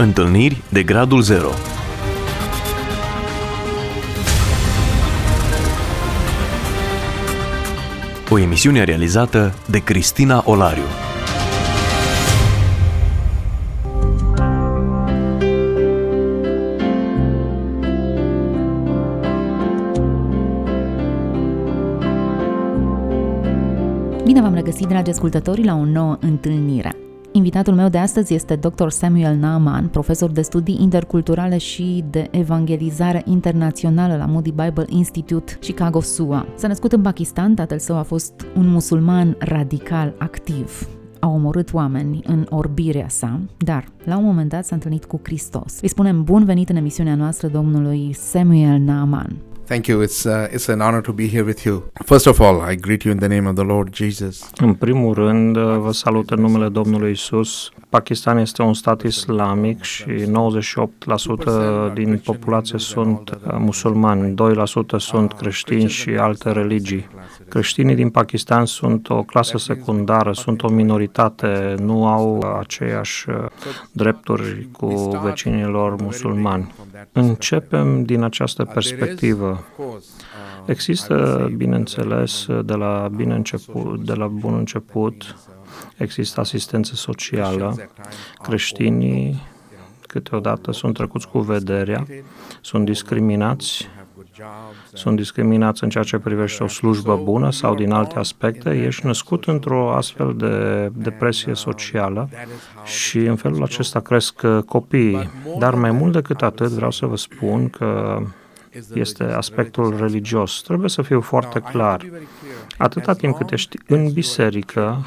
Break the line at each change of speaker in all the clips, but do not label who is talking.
Întâlniri de gradul 0 O emisiune realizată de Cristina Olariu.
Bine v-am regăsit, dragi ascultători, la o nouă întâlnire. Invitatul meu de astăzi este Dr. Samuel Naaman, profesor de studii interculturale și de evangelizare internațională la Moody Bible Institute, Chicago, SUA. S-a născut în Pakistan, tatăl său a fost un musulman radical activ a omorât oameni în orbirea sa, dar la un moment dat s-a întâlnit cu Hristos. Îi spunem bun venit în emisiunea noastră domnului Samuel Naaman.
Thank you. It's uh, it's an honor to be here with you. First of all, I greet you in the name of the Lord Jesus.
În primul rând, uh, vă salut în numele Domnului Isus. Pakistan este un stat islamic și 98% din populație sunt uh, musulmani, 2% sunt creștini și alte religii. Creștinii din Pakistan sunt o clasă secundară, sunt o minoritate, nu au aceeași uh, drepturi cu vecinilor musulmani. Începem din această perspectivă. Există, bineînțeles, de la, bine început, de la bun început, există asistență socială. Creștinii câteodată sunt trecuți cu vederea, sunt discriminați, sunt discriminați în ceea ce privește o slujbă bună sau din alte aspecte, ești născut într-o astfel de depresie socială și în felul acesta cresc copiii. Dar mai mult decât atât vreau să vă spun că este aspectul religios. Trebuie să fiu foarte clar. Atâta timp cât ești în biserică,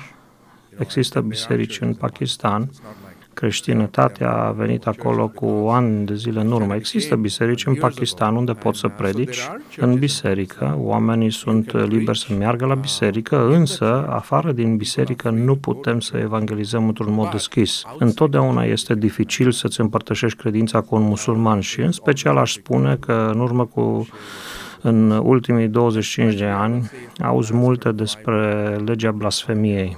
există biserici în Pakistan, creștinătatea a venit acolo cu ani de zile în urmă. Există biserici în Pakistan unde poți să predici. În biserică, oamenii sunt liberi să meargă la biserică, însă, afară din biserică, nu putem să evangelizăm într-un mod deschis. Întotdeauna este dificil să-ți împărtășești credința cu un musulman și, în special, aș spune că în urmă cu în ultimii 25 de ani auzi multe despre legea blasfemiei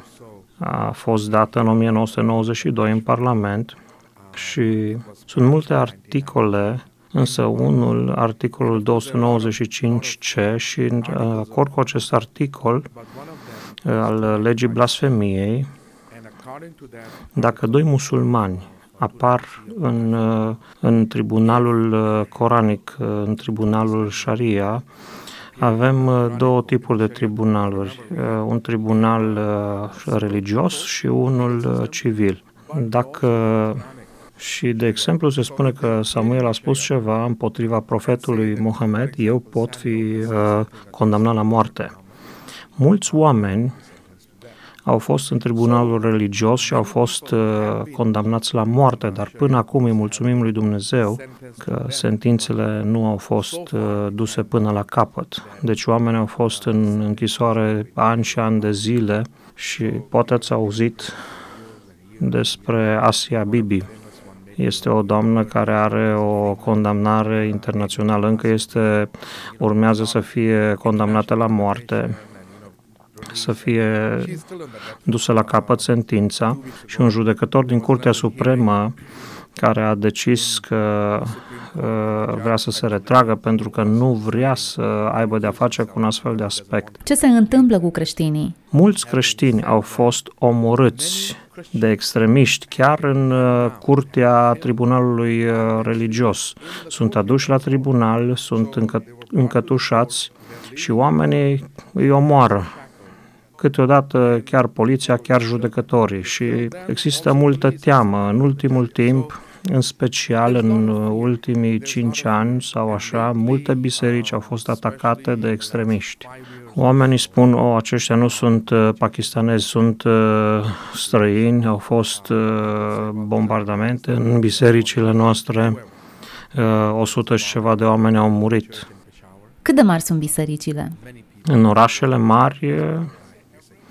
a fost dată în 1992 în Parlament și sunt multe articole, însă unul, articolul 295C și în acord cu acest articol al legii blasfemiei, dacă doi musulmani apar în, în tribunalul coranic, în tribunalul Sharia, avem uh, două tipuri de tribunaluri, uh, un tribunal uh, religios și unul civil. Dacă și, de exemplu, se spune că Samuel a spus ceva împotriva profetului Mohamed, eu pot fi uh, condamnat la moarte. Mulți oameni au fost în tribunalul religios și au fost uh, condamnați la moarte, dar până acum îi mulțumim lui Dumnezeu că sentințele nu au fost uh, duse până la capăt. Deci oamenii au fost în închisoare ani și ani de zile și poate ați auzit despre Asia Bibi. Este o doamnă care are o condamnare internațională, încă este, urmează să fie condamnată la moarte să fie dusă la capăt sentința și un judecător din Curtea Supremă care a decis că uh, vrea să se retragă pentru că nu vrea să aibă de-a face cu un astfel de aspect.
Ce se întâmplă cu creștinii?
Mulți creștini au fost omorâți de extremiști, chiar în uh, curtea tribunalului uh, religios. Sunt aduși la tribunal, sunt încă, încătușați și oamenii îi omoară câteodată chiar poliția, chiar judecătorii și există multă teamă. În ultimul timp, în special în ultimii cinci ani sau așa, multe biserici au fost atacate de extremiști. Oamenii spun, o, aceștia nu sunt uh, pakistanezi, sunt uh, străini, au fost uh, bombardamente în bisericile noastre, uh, 100 și ceva de oameni au murit.
Cât de mari sunt bisericile?
În orașele mari,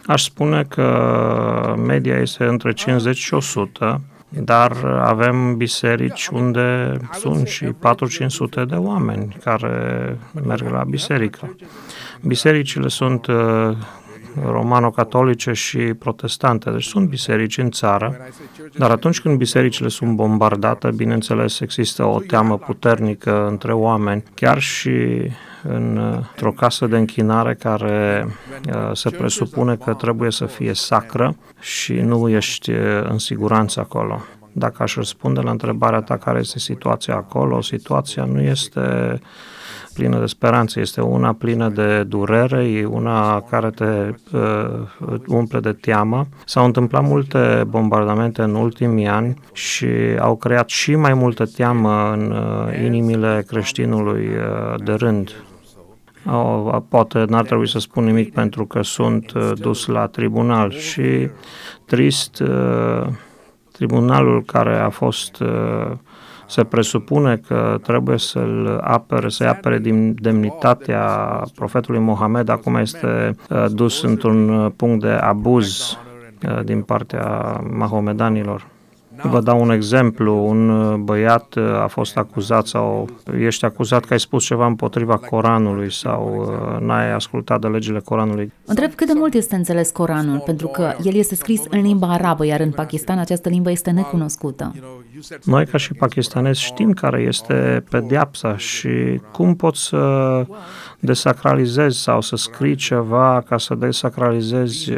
Aș spune că media este între 50 și 100, dar avem biserici unde sunt și 4-500 de oameni care merg la biserică. Bisericile sunt uh, romano-catolice și protestante. Deci sunt biserici în țară, dar atunci când bisericile sunt bombardate, bineînțeles, există o teamă puternică între oameni, chiar și într-o casă de închinare care uh, se presupune că trebuie să fie sacră și nu ești uh, în siguranță acolo. Dacă aș răspunde la întrebarea ta care este situația acolo, situația nu este plină de speranță, este una plină de durere, e una care te uh, umple de teamă. S-au întâmplat multe bombardamente în ultimii ani și au creat și mai multă teamă în uh, inimile creștinului uh, de rând. O, poate n-ar trebui să spun nimic pentru că sunt uh, dus la tribunal și trist uh, tribunalul care a fost uh, se presupune că trebuie să-l apere, să-i apere din demnitatea profetului Mohamed, acum este dus într-un punct de abuz din partea mahomedanilor. Vă dau un exemplu. Un uh, băiat uh, a fost acuzat sau ești acuzat că ai spus ceva împotriva Coranului sau uh, n-ai ascultat de legile Coranului.
Întreb cât de mult este înțeles Coranul, pentru că el este scris în limba arabă, iar în Pakistan această limbă este necunoscută.
Noi, ca și pakistanezi, știm care este pedeapsa și cum poți să desacralizezi sau să scrii ceva ca să desacralizezi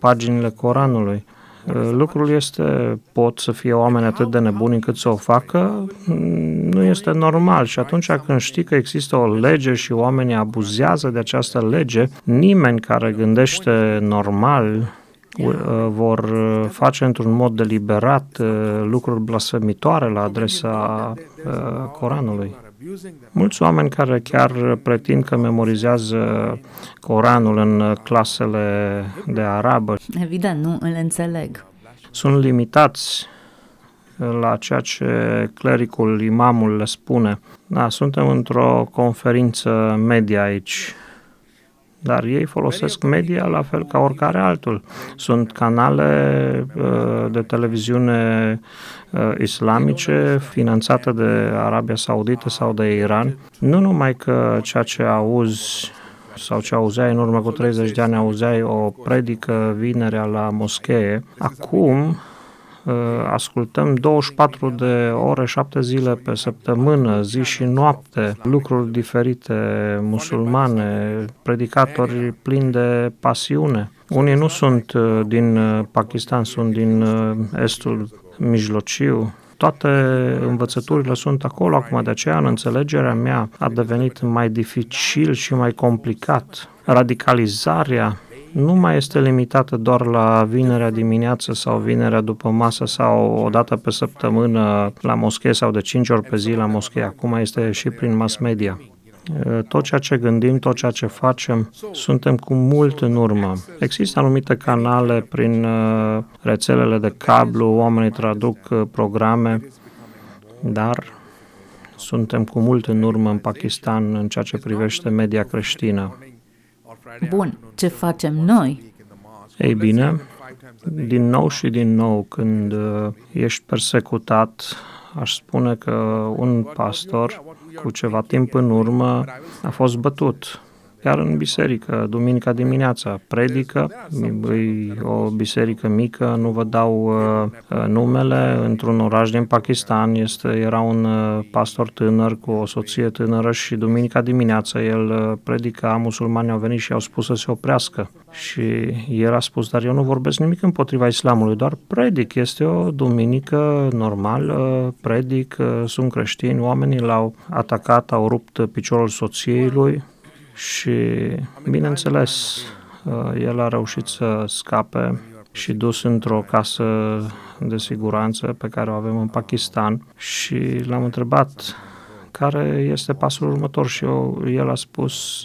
paginile Coranului. Lucrul este, pot să fie oameni atât de nebuni încât să o facă, nu este normal și atunci când știi că există o lege și oamenii abuzează de această lege, nimeni care gândește normal vor face într-un mod deliberat uh, lucruri blasfemitoare la adresa uh, Coranului. Mulți oameni care chiar pretind că memorizează Coranul în clasele de arabă.
Evident, nu îl înțeleg.
Sunt limitați la ceea ce clericul, imamul le spune. Da, suntem într-o conferință media aici dar ei folosesc media la fel ca oricare altul. Sunt canale uh, de televiziune uh, islamice finanțate de Arabia Saudită sau de Iran. Nu numai că ceea ce auzi sau ce auzeai în urmă cu 30 de ani, auzeai o predică vinerea la moschee. Acum Uh, ascultăm 24 de ore, 7 zile pe săptămână, zi și noapte, lucruri diferite, musulmane, predicatori plini de pasiune. Unii nu sunt uh, din uh, Pakistan, sunt din estul mijlociu, toate învățăturile sunt acolo acum, de aceea în înțelegerea mea a devenit mai dificil și mai complicat. Radicalizarea nu mai este limitată doar la vinerea dimineață sau vinerea după masă sau o dată pe săptămână la moschee sau de cinci ori pe zi la moschee. Acum este și prin mass media. Tot ceea ce gândim, tot ceea ce facem, suntem cu mult în urmă. Există anumite canale prin rețelele de cablu, oamenii traduc programe, dar suntem cu mult în urmă în Pakistan în ceea ce privește media creștină.
Bun, ce facem noi?
Ei bine, din nou și din nou, când uh, ești persecutat, aș spune că un pastor cu ceva timp în urmă a fost bătut Iar în biserică, duminica dimineața, predică, e o biserică mică, nu vă dau uh, uh, numele, într-un oraș din Pakistan este, era un uh, pastor tânăr cu o soție tânără și duminica dimineața el uh, predica, musulmanii au venit și au spus să se oprească. Și el a spus, dar eu nu vorbesc nimic împotriva islamului, doar predic, este o duminică normală, predic, uh, sunt creștini, oamenii l-au atacat, au rupt piciorul soției lui, și, bineînțeles, uh, el a reușit să scape și dus într-o casă de siguranță pe care o avem în Pakistan și l-am întrebat care este pasul următor și eu, el a spus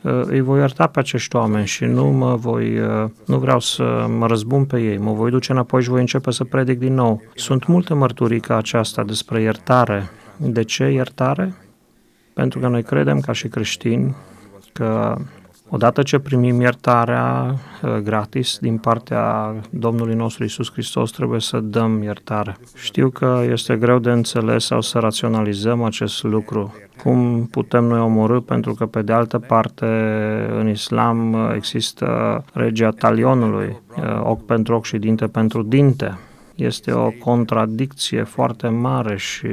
uh, îi voi ierta pe acești oameni și nu mă voi, uh, nu vreau să mă răzbun pe ei, mă voi duce înapoi și voi începe să predic din nou. Sunt multe mărturii ca aceasta despre iertare. De ce iertare? Pentru că noi credem ca și creștini că Odată ce primim iertarea uh, gratis din partea Domnului nostru Isus Hristos, trebuie să dăm iertare. Știu că este greu de înțeles sau să raționalizăm acest lucru. Cum putem noi omorâ? Pentru că, pe de altă parte, în islam uh, există regia talionului, uh, ochi pentru ochi și dinte pentru dinte. Este o contradicție foarte mare și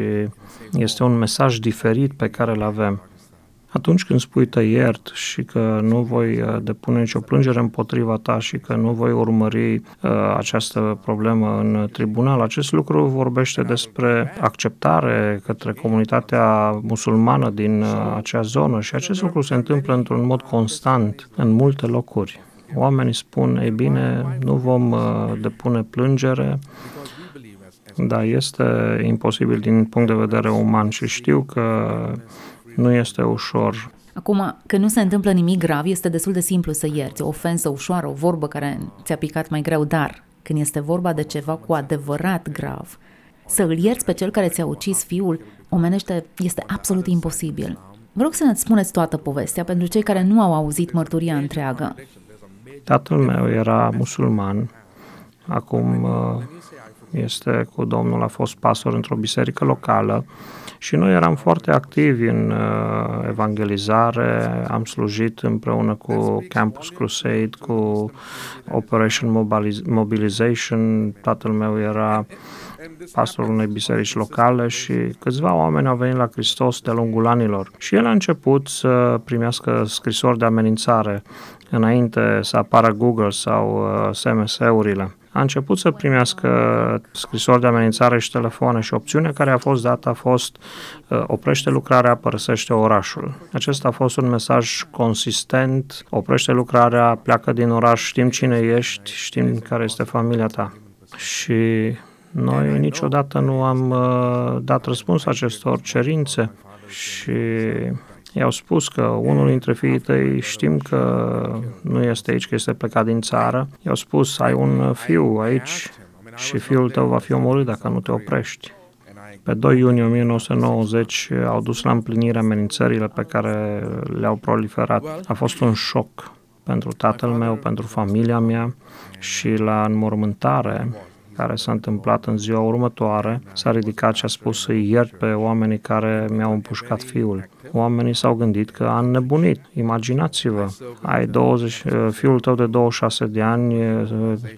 este un mesaj diferit pe care îl avem. Atunci când spui te iert și că nu voi uh, depune nicio plângere împotriva ta și că nu voi urmări uh, această problemă în tribunal, acest lucru vorbește despre acceptare către comunitatea musulmană din uh, acea zonă și acest lucru se întâmplă într-un mod constant în multe locuri. Oamenii spun, ei bine, nu vom uh, depune plângere, dar este imposibil din punct de vedere uman și știu că nu este ușor.
Acum, că nu se întâmplă nimic grav, este destul de simplu să ierți. O ofensă ușoară, o vorbă care ți-a picat mai greu, dar când este vorba de ceva cu adevărat grav, să îl ierți pe cel care ți-a ucis fiul, omenește, este absolut imposibil. Vă rog să ne spuneți toată povestea pentru cei care nu au auzit mărturia întreagă.
Tatăl meu era musulman, acum uh, este cu Domnul, a fost pastor într-o biserică locală și noi eram foarte activi în uh, evangelizare, am slujit împreună cu Campus Crusade, cu Operation Mobilization, tatăl meu era pastorul unei biserici locale și câțiva oameni au venit la Hristos de-a lungul anilor. Și el a început să primească scrisori de amenințare înainte să apară Google sau uh, SMS-urile a început să primească scrisori de amenințare și telefoane și opțiunea care a fost dată a fost uh, oprește lucrarea, părăsește orașul. Acesta a fost un mesaj consistent, oprește lucrarea, pleacă din oraș, știm cine ești, știm care este familia ta. Și noi niciodată nu am uh, dat răspuns acestor cerințe și I-au spus că unul dintre fiii tăi știm că nu este aici, că este plecat din țară. I-au spus, ai un fiu aici și fiul tău va fi omorât dacă nu te oprești. Pe 2 iunie 1990 au dus la împlinire amenințările pe care le-au proliferat. A fost un șoc pentru tatăl meu, pentru familia mea și la înmormântare care s-a întâmplat în ziua următoare, s-a ridicat și a spus să-i iert pe oamenii care mi-au împușcat fiul. Oamenii s-au gândit că am nebunit. Imaginați-vă, ai 20, fiul tău de 26 de ani,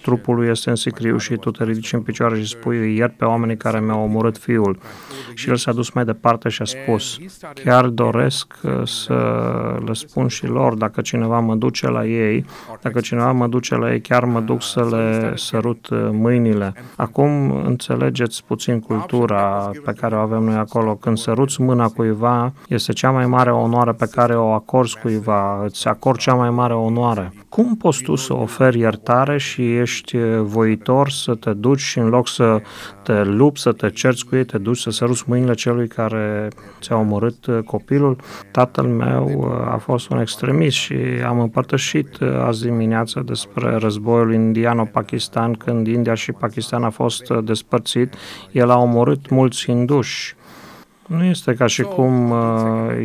trupul lui este în sicriu și tu te ridici în picioare și spui îi iert pe oamenii care mi-au omorât fiul. Și el s-a dus mai departe și a spus, chiar doresc să le spun și lor, dacă cineva mă duce la ei, dacă cineva mă duce la ei, chiar mă duc să le sărut mâinile ele. Acum înțelegeți puțin cultura pe care o avem noi acolo. Când săruți mâna cuiva, este cea mai mare onoare pe care o acorzi cuiva, îți acord cea mai mare onoare. Cum poți tu să oferi iertare și ești voitor să te duci și în loc să te lupți, să te cerți cu ei, te duci să săruți mâinile celui care ți-a omorât copilul? Tatăl meu uh, a fost un extremist și am împărtășit uh, azi dimineață despre războiul indiano-pakistan când India și Pakistan a fost uh, despărțit, el a omorât mulți hinduși. Nu este ca și cum uh,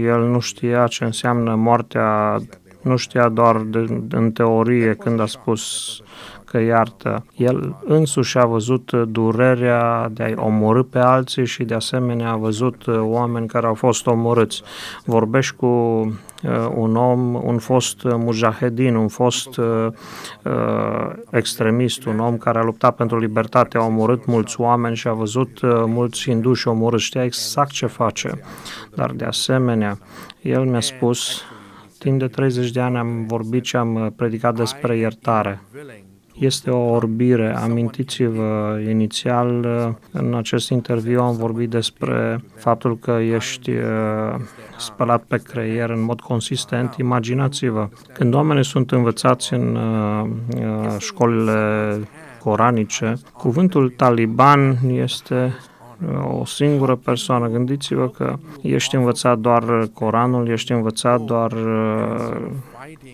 el nu știa ce înseamnă moartea, nu știa doar de, în teorie când a spus că iartă. El însuși a văzut durerea de a-i omorâ pe alții și de asemenea a văzut oameni care au fost omorâți. Vorbești cu uh, un om, un fost mujahedin, un fost uh, uh, extremist, un om care a luptat pentru libertate, a omorât mulți oameni și a văzut uh, mulți hinduși omorâți. Știa exact ce face. Dar de asemenea, el mi-a spus Timp de 30 de ani am vorbit și am predicat despre iertare este o orbire. Amintiți-vă, inițial în acest interviu am vorbit despre faptul că ești uh, spălat pe creier în mod consistent. Imaginați-vă, când oamenii sunt învățați în uh, uh, școlile coranice, cuvântul taliban este o singură persoană. Gândiți-vă că ești învățat doar Coranul, ești învățat doar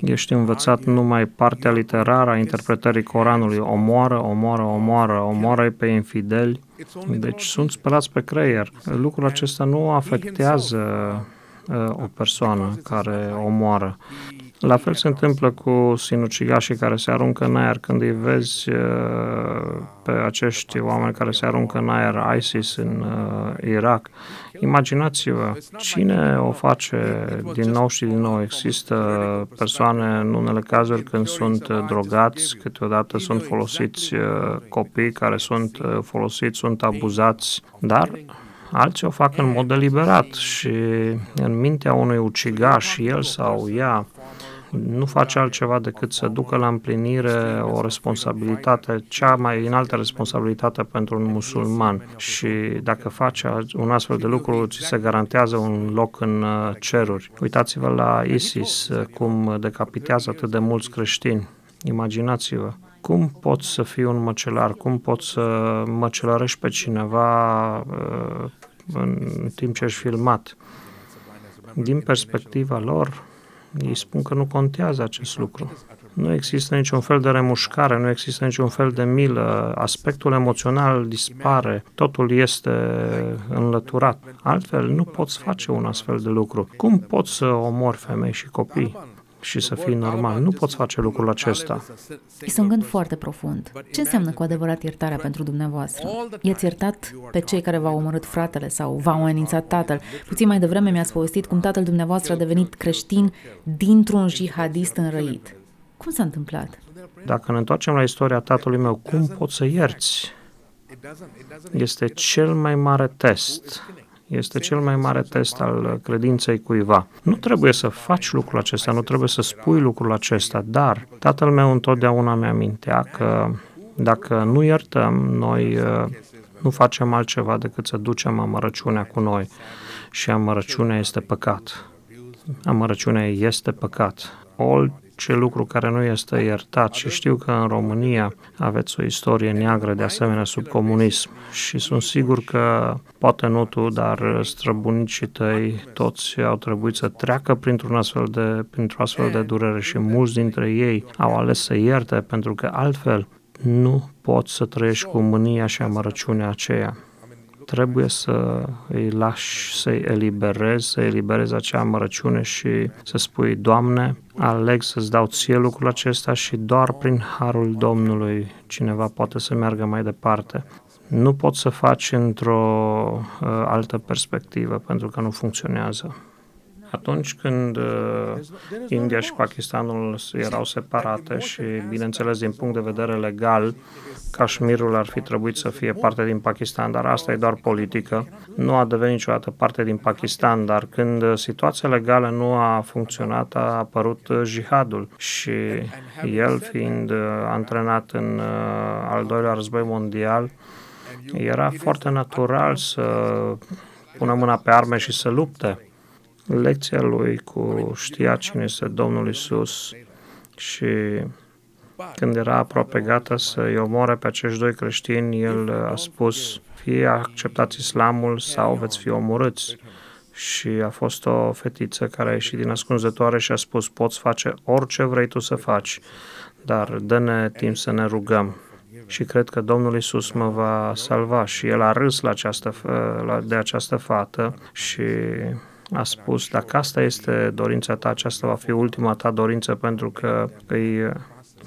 ești învățat numai partea literară a interpretării Coranului, omoară, omoară, omoară, omoară pe infideli, deci sunt spălați pe creier. Lucrul acesta nu afectează uh, o persoană care omoară. La fel se întâmplă cu sinucigașii care se aruncă în aer când îi vezi uh, pe acești oameni care se aruncă în aer ISIS în uh, Irak. Imaginați-vă, cine o face din nou și din nou? Există persoane în unele cazuri când sunt drogați, câteodată sunt folosiți uh, copii care sunt folosiți, sunt abuzați, dar alții o fac în mod deliberat și în mintea unui ucigaș, el sau ea, nu face altceva decât să ducă la împlinire o responsabilitate, cea mai înaltă responsabilitate pentru un musulman. Și dacă face un astfel de lucru, ți se garantează un loc în uh, ceruri. Uitați-vă la ISIS, uh, cum decapitează atât de mulți creștini. Imaginați-vă cum poți să fii un măcelar, cum poți să măcelărești pe cineva uh, în timp ce ești filmat. Din perspectiva lor, ei spun că nu contează acest lucru. Nu există niciun fel de remușcare, nu există niciun fel de milă, aspectul emoțional dispare, totul este înlăturat. Altfel, nu poți face un astfel de lucru. Cum poți să omori femei și copii? Și să fii normal. Nu poți face lucrul acesta.
Este un gând foarte profund. Ce înseamnă cu adevărat iertarea pentru dumneavoastră? I-ați iertat pe cei care v-au omorât fratele sau v-au amenințat tatăl. Puțin mai devreme mi-ați povestit cum tatăl dumneavoastră a devenit creștin dintr-un jihadist înrăit. Cum s-a întâmplat?
Dacă ne întoarcem la istoria tatălui meu, cum poți să ierți? Este cel mai mare test este cel mai mare test al credinței cuiva. Nu trebuie să faci lucrul acesta, nu trebuie să spui lucrul acesta, dar tatăl meu întotdeauna mi amintea că dacă nu iertăm, noi uh, nu facem altceva decât să ducem amărăciunea cu noi. Și amărăciunea este păcat. Amărăciunea este păcat. All ce lucru care nu este iertat și știu că în România aveți o istorie neagră de asemenea sub comunism. Și sunt sigur că poate nu tu, dar străbunicii tăi toți au trebuit să treacă printr-un astfel de, printr-o astfel de durere și mulți dintre ei au ales să ierte pentru că altfel nu poți să trăiești cu mânia și amărăciunea aceea trebuie să îi lași să-i eliberezi, să eliberezi acea amărăciune și să spui, Doamne, aleg să-ți dau ție lucrul acesta și doar prin harul Domnului cineva poate să meargă mai departe. Nu poți să faci într-o uh, altă perspectivă pentru că nu funcționează. Atunci când uh, India și Pakistanul erau separate și, bineînțeles, din punct de vedere legal, Kashmirul ar fi trebuit să fie parte din Pakistan, dar asta e doar politică. Nu a devenit niciodată parte din Pakistan, dar când situația legală nu a funcționat, a apărut jihadul și el fiind uh, antrenat în uh, al doilea război mondial, era foarte natural să pună mâna pe arme și să lupte. Lecția lui cu știa cine este Domnul Isus și când era aproape gata să-i omoare pe acești doi creștini, el a spus, fie acceptați islamul sau veți fi omorâți. Și a fost o fetiță care a ieșit din ascunzătoare și a spus, poți face orice vrei tu să faci, dar dă-ne timp să ne rugăm. Și cred că Domnul Isus mă va salva. Și el a râs la această, de această fată și a spus, dacă asta este dorința ta, aceasta va fi ultima ta dorință pentru că îi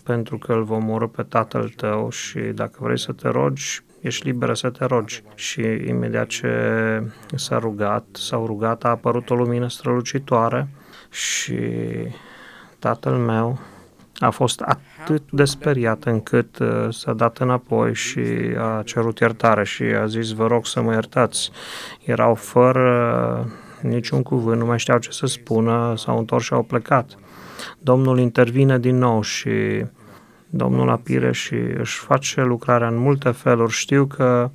pentru că îl vom omorâ pe tatăl tău și dacă vrei să te rogi, ești liberă să te rogi. Și imediat ce s-a rugat, s-au rugat, a apărut o lumină strălucitoare și tatăl meu a fost atât de speriat încât uh, s-a dat înapoi și a cerut iertare și a zis, vă rog să mă iertați. Erau fără niciun cuvânt, nu mai știau ce să spună, s-au întors și au plecat. Domnul intervine din nou și Domnul Apire și își face lucrarea în multe feluri. Știu că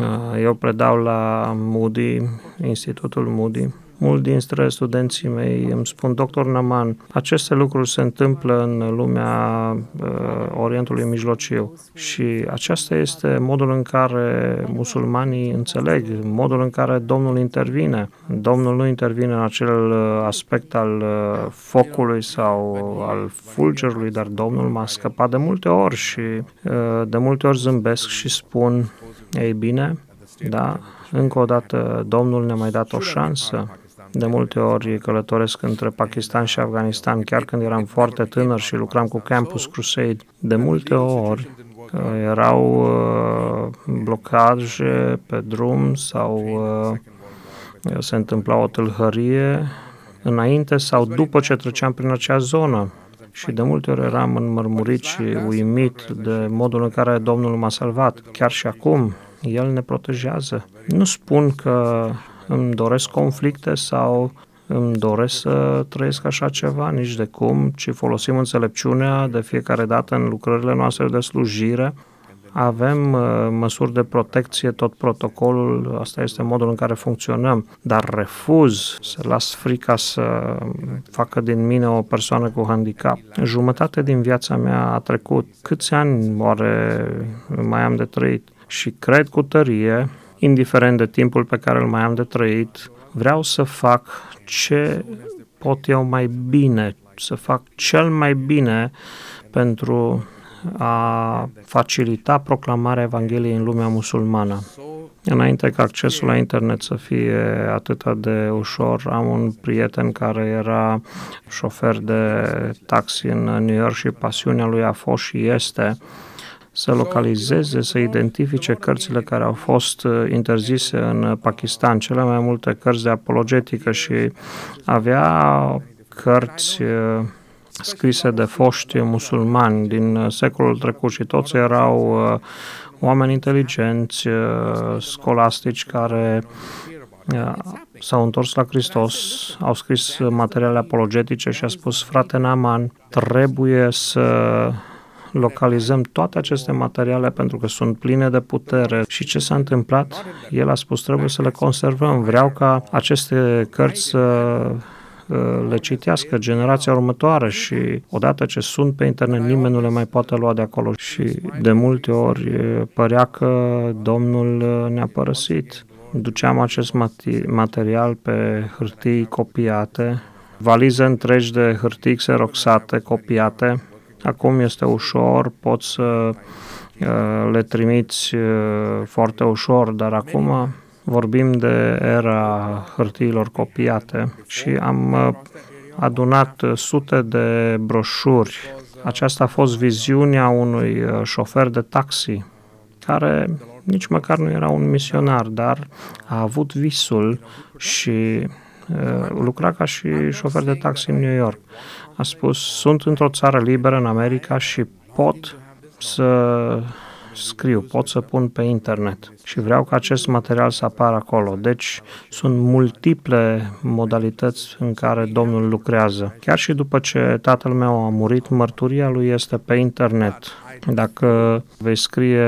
uh, eu predau la Moody, Institutul Moody, Mulți dintre studenții mei îmi spun, doctor Naman, aceste lucruri se întâmplă în lumea uh, Orientului Mijlociu și acesta este modul în care musulmanii înțeleg, modul în care Domnul intervine. Domnul nu intervine în acel uh, aspect al uh, focului sau al fulgerului, dar Domnul m-a scăpat de multe ori și uh, de multe ori zâmbesc și spun, ei bine, da, încă o dată Domnul ne-a mai dat o șansă De multe ori călătoresc între Pakistan și Afganistan, chiar când eram foarte tânăr și lucram cu Campus Crusade. De multe ori uh, erau uh, blocaje pe drum sau uh, se întâmpla o tâlhărie înainte sau după ce treceam prin acea zonă. Și de multe ori eram înmărmurit și uimit de modul în care Domnul m-a salvat. Chiar și acum, El ne protejează. Nu spun că îmi doresc conflicte sau îmi doresc să trăiesc așa ceva, nici de cum, ci folosim înțelepciunea de fiecare dată în lucrările noastre de slujire. Avem uh, măsuri de protecție, tot protocolul, asta este modul în care funcționăm, dar refuz să las frica să facă din mine o persoană cu handicap. Jumătate din viața mea a trecut. Câți ani oare mai am de trăit? Și cred cu tărie indiferent de timpul pe care îl mai am de trăit, vreau să fac ce pot eu mai bine, să fac cel mai bine pentru a facilita proclamarea Evangheliei în lumea musulmană. Înainte ca accesul la internet să fie atât de ușor, am un prieten care era șofer de taxi în New York și pasiunea lui a fost și este să localizeze, să identifice cărțile care au fost uh, interzise în Pakistan, cele mai multe cărți de apologetică și avea cărți uh, scrise de foști musulmani din uh, secolul trecut și toți erau oameni inteligenți, scolastici care s-au întors la Hristos, au scris materiale apologetice și a spus, frate Naman, trebuie să localizăm toate aceste materiale pentru că sunt pline de putere. Și ce s-a întâmplat? El a spus, trebuie să le conservăm. Vreau ca aceste cărți să uh, le citească generația următoare și odată ce sunt pe internet, nimeni nu le mai poate lua de acolo și de multe ori părea că Domnul ne-a părăsit. Duceam acest material pe hârtii copiate, valize întregi de hârtii xeroxate, copiate, Acum este ușor, poți să uh, le trimiți uh, foarte ușor, dar acum vorbim de era hârtiilor copiate și am uh, adunat sute de broșuri. Aceasta a fost viziunea unui șofer de taxi care nici măcar nu era un misionar, dar a avut visul și lucra ca și șofer de taxi în New York a spus, sunt într-o țară liberă în America și pot să scriu, pot să pun pe internet și vreau ca acest material să apară acolo. Deci sunt multiple modalități în care Domnul lucrează. Chiar și după ce tatăl meu a murit, mărturia lui este pe internet. Dacă vei scrie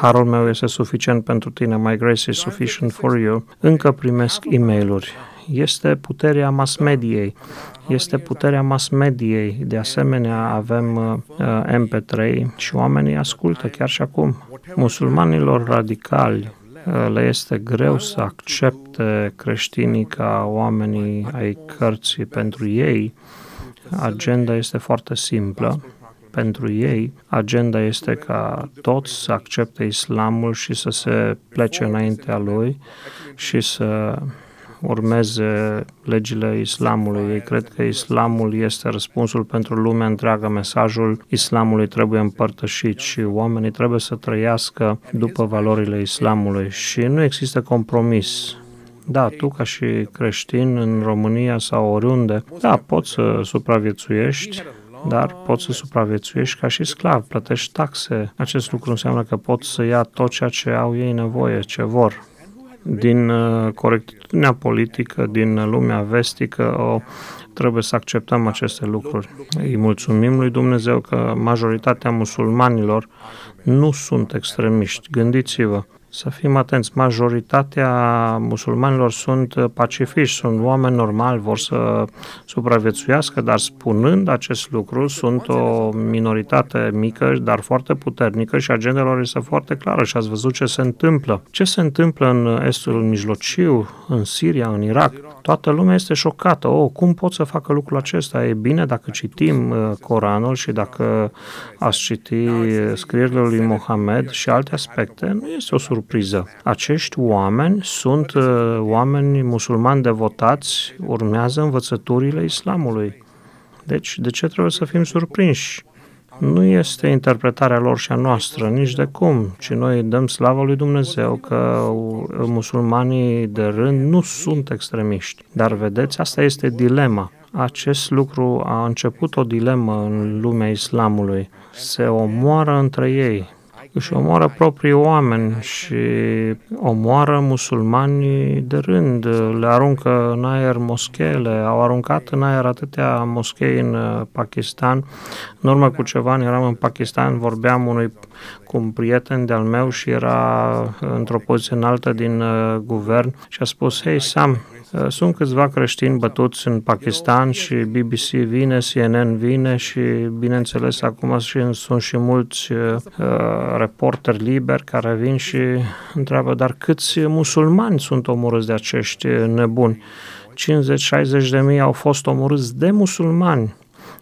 Harul meu este suficient pentru tine, My grace is sufficient for you, încă primesc e mail Este puterea mass mediei este puterea mass mediei. De asemenea, avem uh, MP3 și oamenii ascultă chiar și acum. Musulmanilor radicali uh, le este greu să accepte creștinii ca oamenii ai cărții pentru ei. Agenda este foarte simplă. Pentru ei, agenda este ca toți să accepte islamul și să se plece înaintea lui și să urmeze legile islamului. Ei cred că islamul este răspunsul pentru lumea întreagă. Mesajul islamului trebuie împărtășit și oamenii trebuie să trăiască după valorile islamului și nu există compromis. Da, tu ca și creștin în România sau oriunde, da, poți să supraviețuiești, dar poți să supraviețuiești ca și sclav, plătești taxe. Acest lucru înseamnă că poți să ia tot ceea ce au ei nevoie, ce vor din uh, corectitudinea politică, din lumea vestică, o, trebuie să acceptăm aceste lucruri. Îi mulțumim lui Dumnezeu că majoritatea musulmanilor nu sunt extremiști. Gândiți-vă, să fim atenți, majoritatea musulmanilor sunt pacifiști, sunt oameni normali, vor să supraviețuiască, dar spunând acest lucru, sunt o minoritate mică, dar foarte puternică și agenda lor este foarte clară și ați văzut ce se întâmplă. Ce se întâmplă în Estul Mijlociu, în Siria, în Irak? Toată lumea este șocată. Oh, cum pot să facă lucrul acesta? E bine dacă citim uh, Coranul și dacă ați citi scrierile lui Mohamed și alte aspecte, nu este o surpriză surpriză. Acești oameni sunt uh, oameni musulmani devotați, urmează învățăturile islamului. Deci, de ce trebuie să fim surprinși? Nu este interpretarea lor și a noastră, nici de cum, ci noi dăm slavă lui Dumnezeu că musulmanii de rând nu sunt extremiști. Dar vedeți, asta este dilema. Acest lucru a început o dilemă în lumea islamului. Se omoară între ei își omoară proprii oameni și omoară musulmanii de rând, le aruncă în aer moscheele, au aruncat în aer atâtea moschei în uh, Pakistan. În urmă cu ceva ani eram în Pakistan, vorbeam unui cu un prieten de-al meu și era într-o poziție înaltă din uh, guvern și a spus, hei Sam, Uh, sunt câțiva creștini bătuți în Pakistan și BBC vine, CNN vine și, bineînțeles, acum sunt și mulți uh, uh, reporteri liberi care vin și întreabă, dar câți musulmani sunt omorâți de acești nebuni? 50-60 de mii au fost omorâți de musulmani.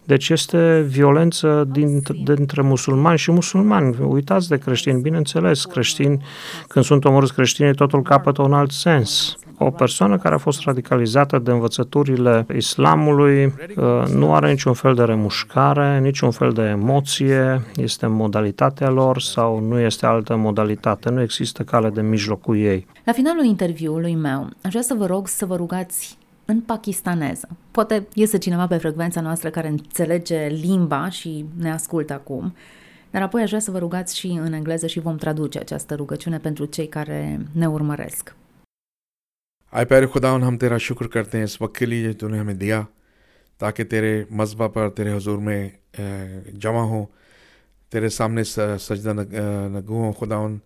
Deci este violență dintre, dintre musulmani și musulmani. Uitați de creștini, bineînțeles, creștini, când sunt omorâți creștini, totul capătă un alt sens o persoană care a fost radicalizată de învățăturile islamului uh, nu are niciun fel de remușcare, niciun fel de emoție, este modalitatea lor sau nu este altă modalitate, nu există cale de mijloc cu ei.
La finalul interviului meu, aș vrea să vă rog să vă rugați în pakistaneză. Poate iese cineva pe frecvența noastră care înțelege limba și ne ascultă acum, dar apoi aș vrea să vă rugați și în engleză și vom traduce această rugăciune pentru cei care ne urmăresc.
آئے پیر خداون ہم تیرا شکر کرتے ہیں اس وقت کے لیے جو نے ہمیں دیا، تاکہ تیرے مذبح پر، تیرے حضور میں جمع ہوں، تیرے سامنے سجدہ نگو ہوں خداون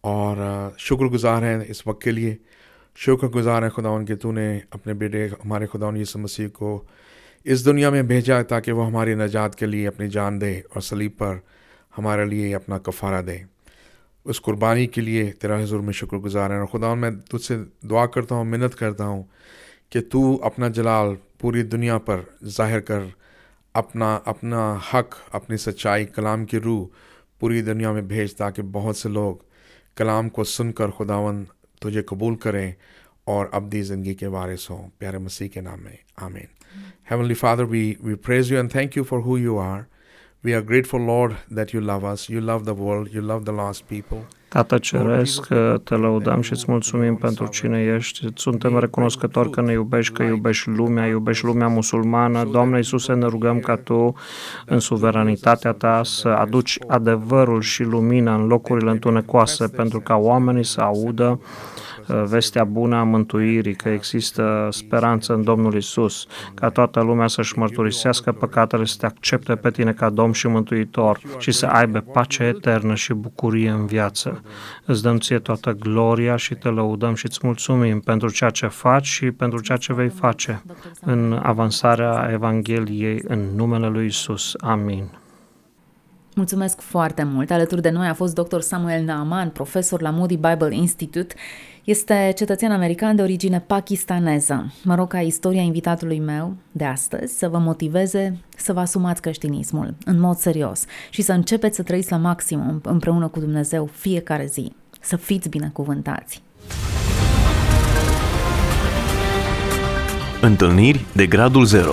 اور شکر گزار ہیں اس وقت کے لیے۔ شکر گزار ہیں خداون کہ تو نے اپنے بیٹے، ہمارے خداون یسو مسیح کو اس دنیا میں بھیجا تاکہ وہ ہماری نجات کے لیے اپنی جان دے اور سلیب پر ہمارے لیے اپنا کفارہ دے۔ اس قربانی کے لیے تیرا حضور میں شکر گزار ہیں۔ اور خدا میں تجھ سے دعا کرتا ہوں منت کرتا ہوں کہ تو اپنا جلال پوری دنیا پر ظاہر کر اپنا اپنا حق اپنی سچائی کلام کی روح پوری دنیا میں بھیج تاکہ بہت سے لوگ کلام کو سن کر خداون تجھے قبول کریں اور ابدی زندگی کے وارث ہوں۔ پیارے مسیح کے نام میں آمین۔ ہیونلی فادر وی وی پریز یو اینڈ تھینک یو فار ہو یو آر We are grateful, Lord, that you love us. You love the world. You love the lost people.
Tată Ceresc, te lăudăm și îți mulțumim pentru cine ești. Suntem recunoscători că ne iubești, că iubești lumea, iubești lumea musulmană. Doamne Iisuse, ne rugăm ca Tu, în suveranitatea Ta, să aduci adevărul și lumina în locurile întunecoase, pentru ca oamenii să audă Uh, vestea bună a mântuirii, că există speranță în Domnul Isus, ca toată lumea să-și mărturisească păcatele, să te accepte pe tine ca Domn și Mântuitor și să aibă pace eternă și bucurie în viață. Îți dăm ție toată gloria și te lăudăm și îți mulțumim pentru ceea ce faci și pentru ceea ce vei face în avansarea Evangheliei în numele lui Isus. Amin.
Mulțumesc foarte mult! Alături de noi a fost dr. Samuel Naaman, profesor la Moody Bible Institute. Este cetățean american de origine pakistaneză. Mă rog ca istoria invitatului meu de astăzi să vă motiveze să vă asumați creștinismul în mod serios și să începeți să trăiți la maximum împreună cu Dumnezeu fiecare zi. Să fiți binecuvântați!
Întâlniri de gradul 0